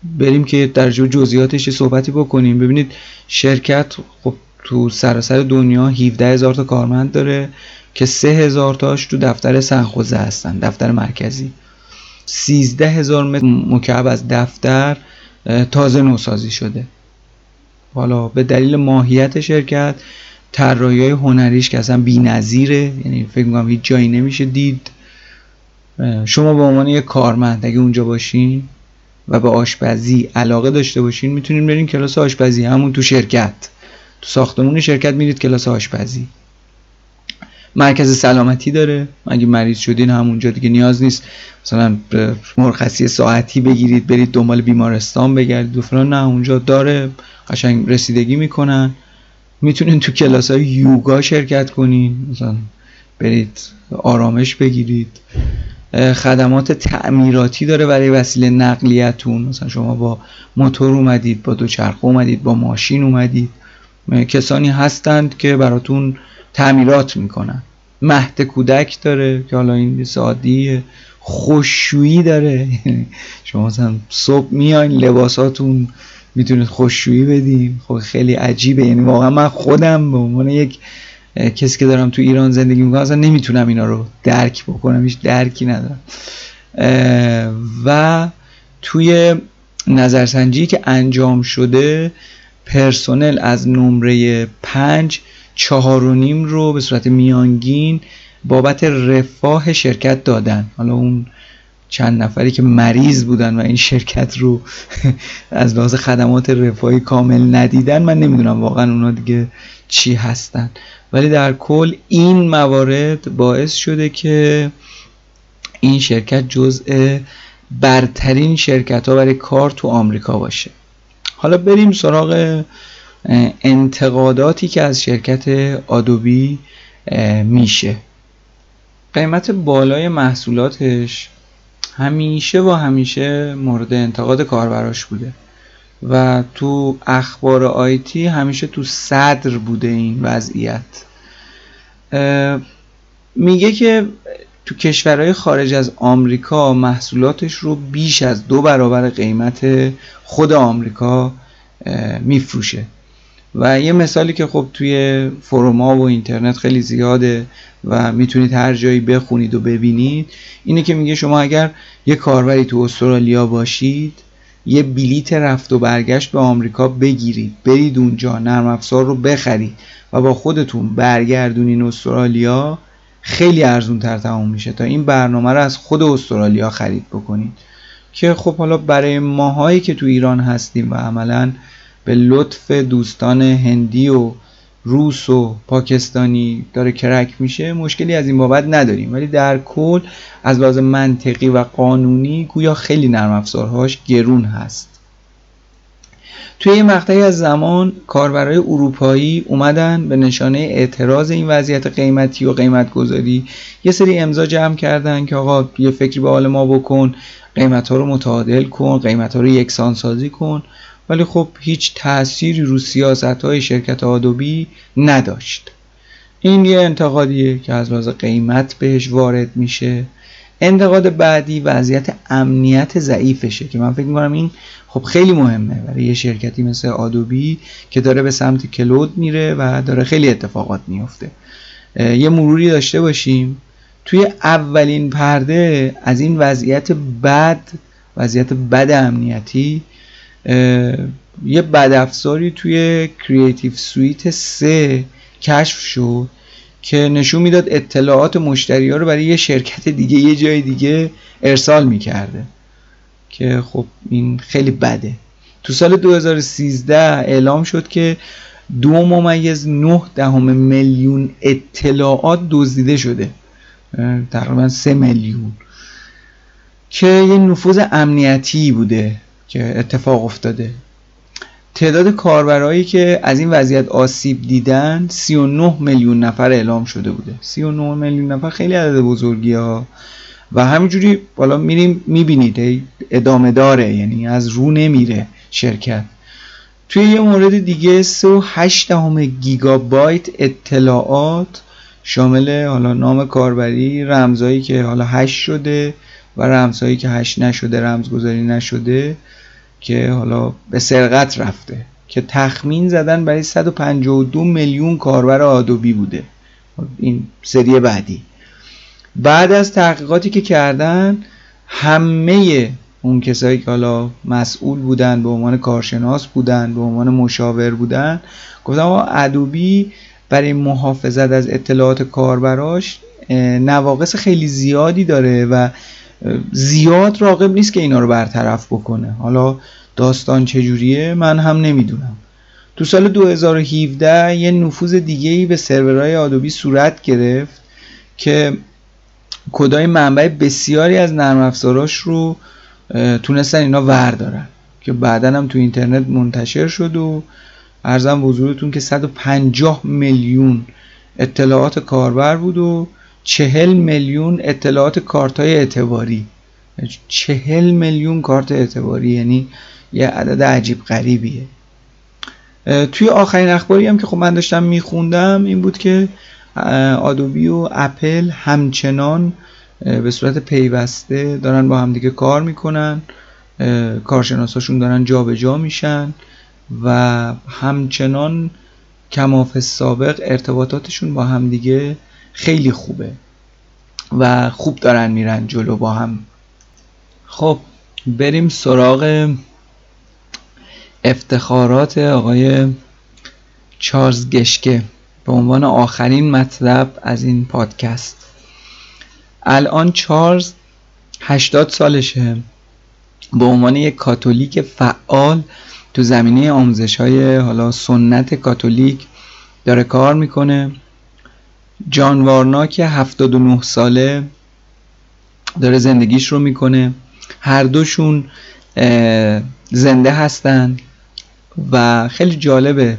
S1: بریم که در جزئیاتش صحبتی بکنیم. ببینید شرکت خب تو سراسر دنیا 17 هزار تا کارمند داره که 3 هزار تاش تو دفتر سنخوزه هستن دفتر مرکزی. 13 هزار متر مکعب از دفتر تازه نوسازی شده. حالا به دلیل ماهیت شرکت طراحی هنریش که اصلا بی‌نظیره یعنی فکر می‌کنم هیچ جایی نمیشه دید. شما به عنوان یک کارمند اگه اونجا باشین و به آشپزی علاقه داشته باشین می‌تونین برین کلاس آشپزی همون تو شرکت. تو ساختمون شرکت میرید کلاس آشپزی. مرکز سلامتی داره. اگه مریض شدین همونجا دیگه نیاز نیست. مثلا مرخصی ساعتی بگیرید برید دنبال بیمارستان بگردید و فلان. نه اونجا داره. قشنگ رسیدگی می‌کنن. می‌تونین تو کلاس های یوگا شرکت کنین. مثلا برید آرامش بگیرید. خدمات تعمیراتی داره برای وسیله نقلیتون. مثلا شما با موتور اومدید با دوچرخه اومدید با ماشین اومدید. کسانی هستند که براتون تعمیرات می‌کنن. مهد کودک داره که حالا این سادی خوششویی داره. شما مثلا صبح میاین لباساتون می‌تونید خوششویی بدیم خب خیلی عجیبه. یعنی واقعا من خودم به عنوان یک کسی که دارم تو ایران زندگی می‌کنم اصلا نمی‌تونم اینا رو درک بکنم هیچ درکی ندارم. و توی نظرسنجی که انجام شده پرسنل از نمره پنج چهار و نیم رو به صورت میانگین بابت رفاه شرکت دادن. حالا اون چند نفری که مریض بودن و این شرکت رو از لحاظ خدمات رفاهی کامل ندیدن من نمی‌دونم واقعا اونا دیگه چی هستن. ولی در کل این موارد باعث شده که این شرکت جزء برترین شرکت ها برای کار تو آمریکا باشه. حالا بریم سراغ انتقاداتی که از شرکت آدوبی میشه. قیمت بالای محصولاتش همیشه و همیشه مورد انتقاد کاربراش بوده. و تو اخبار آیتی همیشه تو صدر بوده این وضعیت. میگه که تو کشورهای خارج از آمریکا محصولاتش رو بیش از دو برابر قیمت خود آمریکا میفروشه. و یه مثالی که خب توی فروما و اینترنت خیلی زیاده و می‌تونید هر جایی بخونید و ببینید اینه که میگه شما اگر یه کاربری تو استرالیا باشید یه بلیت رفت و برگشت به آمریکا بگیرید. برید اونجا نرم افزار رو بخرید. و با خودتون برگردونین استرالیا خیلی ارزون تر تموم میشه. تا این برنامه رو از خود استرالیا خرید بکنید. که خب حالا برای ماهایی که تو ایران هستیم و عملا به لطف دوستان هندی و روس و پاکستانی داره کرک میشه مشکلی از این بابت نداریم. ولی در کل از لحاظ منطقی و قانونی گویا خیلی نرم افزارهاش گرون هست. توی یه مقطعی از زمان کاربرای اروپایی اومدن به نشانه اعتراض این وضعیت قیمتی و قیمت گذاری یه سری امضا جمع کردن که آقا یه فکری به حال ما بکن قیمت ها رو متعادل کن قیمت ها رو یکسان سازی کن. ولی خب هیچ تأثیری رو سیاست های شرکت آدوبی نداشت. این یه انتقادیه که از لحاظ قیمت بهش وارد میشه. انتقاد بعدی وضعیت امنیت ضعیفشه که من فکر می‌کنم این خب خیلی مهمه برای یه شرکتی مثل آدوبی که داره به سمت کلود میره و داره خیلی اتفاقات میفته یه مروری داشته باشیم. توی اولین پرده از این وضعیت بد وضعیت بد امنیتی یه بدافزاری توی Creative Suite 3 کشف شد که نشون می‌داد اطلاعات مشتری ها رو برای یه شرکت دیگه یه جای دیگه ارسال می‌کرده. که خب این خیلی بده. تو سال 2013 اعلام شد که دو ممیز نه دهم میلیون اطلاعات دزدیده شده. تقریبا سه میلیون. که یه نفوذ امنیتی بوده. که اتفاق افتاده. تعداد کاربرایی که از این وضعیت آسیب دیدن 39 میلیون نفر اعلام شده بوده. 39 میلیون نفر خیلی عدد بزرگی ها و همینجوری بالا میریم می‌بینید ادامه داره یعنی از رو نمیره شرکت. توی یه مورد دیگه 3.8 گیگابایت اطلاعات شامل حالا نام کاربری رمزایی که حالا hash شده و رمزهایی که hash نشده رمزگذاری نشده. که حالا به سرقت رفته که تخمین زدن برای 152 میلیون کاربر Adobe بوده. این سری بعدی. بعد از تحقیقاتی که کردن همه اون کسایی که حالا مسئول بودن به عنوان کارشناس بودن به عنوان مشاور بودن آقا ادوبی برای محافظت از اطلاعات کاربراش نواقص خیلی زیادی داره و زیاد راقب نیست که اینا رو برطرف بکنه. حالا داستان چجوریه من هم نمی‌دونم. تو سال 2017 یه نفوذ دیگه ای به سرورهای آدوبی صورت گرفت که کدای منبع بسیاری از نرم افزاراش رو تونستن اینا وردارن که بعدا هم تو اینترنت منتشر شد و ارزم حضورتون که 150 میلیون اطلاعات کاربر بود و 40 میلیون اطلاعات کارت های اعتباری. 40 میلیون کارت اعتباری یعنی یه عدد عجیب غریبیه. توی آخرین اخباری هم که خب من داشتم میخوندم این بود که آدوبی و اپل همچنان به صورت پیوسته دارن با همدیگه کار می‌کنن. کارشناساشون دارن جابجا جا میشن و همچنان کماف سابق ارتباطاتشون با همدیگه خیلی خوبه و خوب دارن میرن جلو با هم. خب بریم سراغ افتخارات آقای چارلز گشکه به عنوان آخرین مطلب از این پادکست. الان چارلز 80 سالشه به عنوان یک کاتولیک فعال تو زمینه آموزش های حالا سنت کاتولیک داره کار می‌کنه. جان وارناک 79 ساله داره زندگیش رو می‌کنه. هر دوشون زنده هستن و خیلی جالبه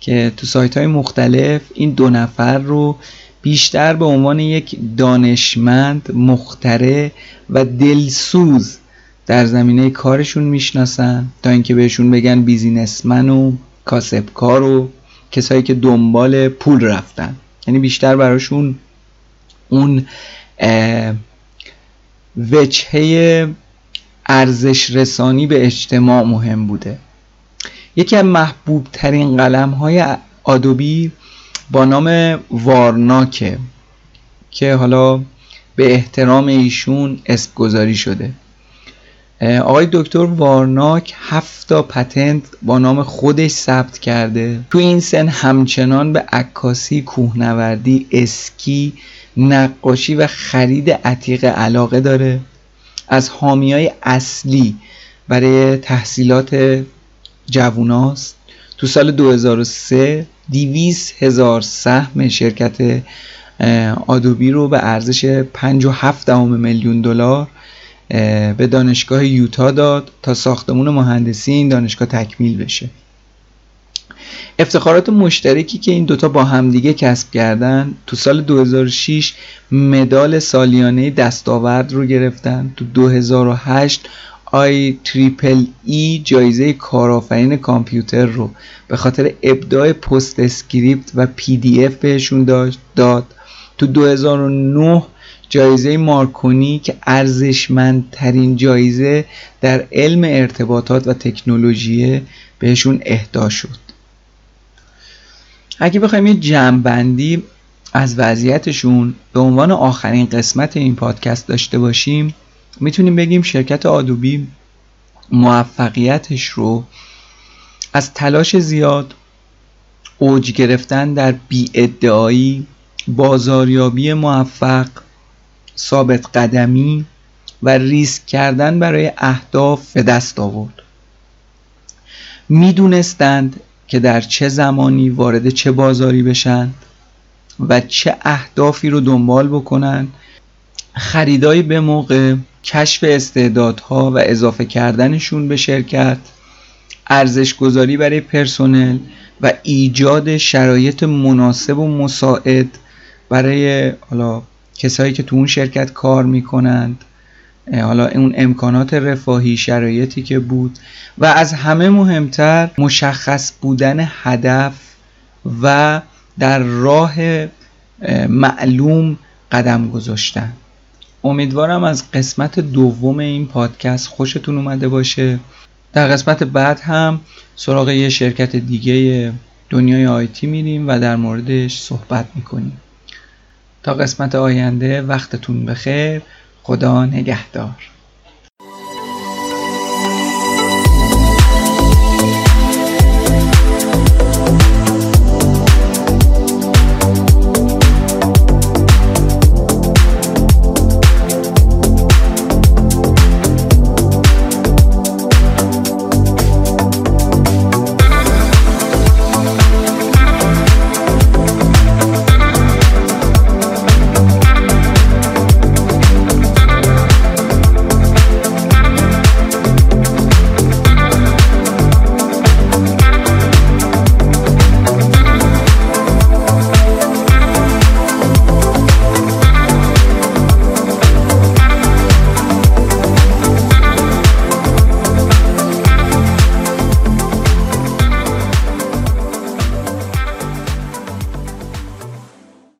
S1: که تو سایت های مختلف این دو نفر رو بیشتر به عنوان یک دانشمند مختره و دلسوز در زمینه کارشون می‌شناسن تا اینکه بهشون بگن بیزینسمن و کاسبکار و کسایی که دنبال پول رفتن. یعنی بیشتر براشون اون وجهه ارزش رسانی به اجتماع مهم بوده. یکی از محبوب ترین قلم های آدوبی با نام وارناکه که حالا به احترام ایشون اسم گذاری شده. آقای دکتر وارناک هفت تا پتنت با نام خودش ثبت کرده. تو این سن همچنان به عکاسی کوهنوردی اسکی نقاشی و خرید عتیق علاقه داره. از های اصلی برای تحصیلات جووناست. تو سال 2003 دیویس هزار سهم شرکت آدوبی رو به ارزش 57 میلیون دلار به دانشگاه یوتا داد تا ساختمون مهندسی این دانشگاه تکمیل بشه. افتخارات مشترکی که این دوتا با همدیگه کسب کردن تو سال 2006 مدال سالیانه دستاورد رو گرفتن. تو 2008 IEEE جایزه کارآفرین کامپیوتر رو به خاطر ابداع PostScript و PDF بهشون داد. تو 2009 جایزه مارکونی که ارزشمندترین جایزه در علم ارتباطات و تکنولوژی بهشون اهدا شد. اگه بخوایم یه جمعبندی از وضعیتشون به عنوان آخرین قسمت این پادکست داشته باشیم می‌تونیم بگیم شرکت آدوبی موفقیتش رو از تلاش زیاد اوج گرفتن در بی ادعایی بازاریابی موفق ثابت قدمی و ریسک کردن برای اهداف به دست آورد. می‌دونستند که در چه زمانی وارد چه بازاری بشن و چه اهدافی رو دنبال بکنن خریدای به موقع کشف استعدادها و اضافه کردنشون به شرکت ارزش گذاری برای پرسنل و ایجاد شرایط مناسب و مساعد برای حالا کسایی که تو اون شرکت کار می‌کنند حالا اون امکانات رفاهی شرایطی که بود و از همه مهمتر مشخص بودن هدف و در راه معلوم قدم گذاشتن. امیدوارم از قسمت دوم این پادکست خوشتون اومده باشه. در قسمت بعد هم سراغ یه شرکت دیگه دنیای آیتی میریم و در موردش صحبت می‌کنیم. تا قسمت آینده وقتتون بخیر. خدا نگهدار.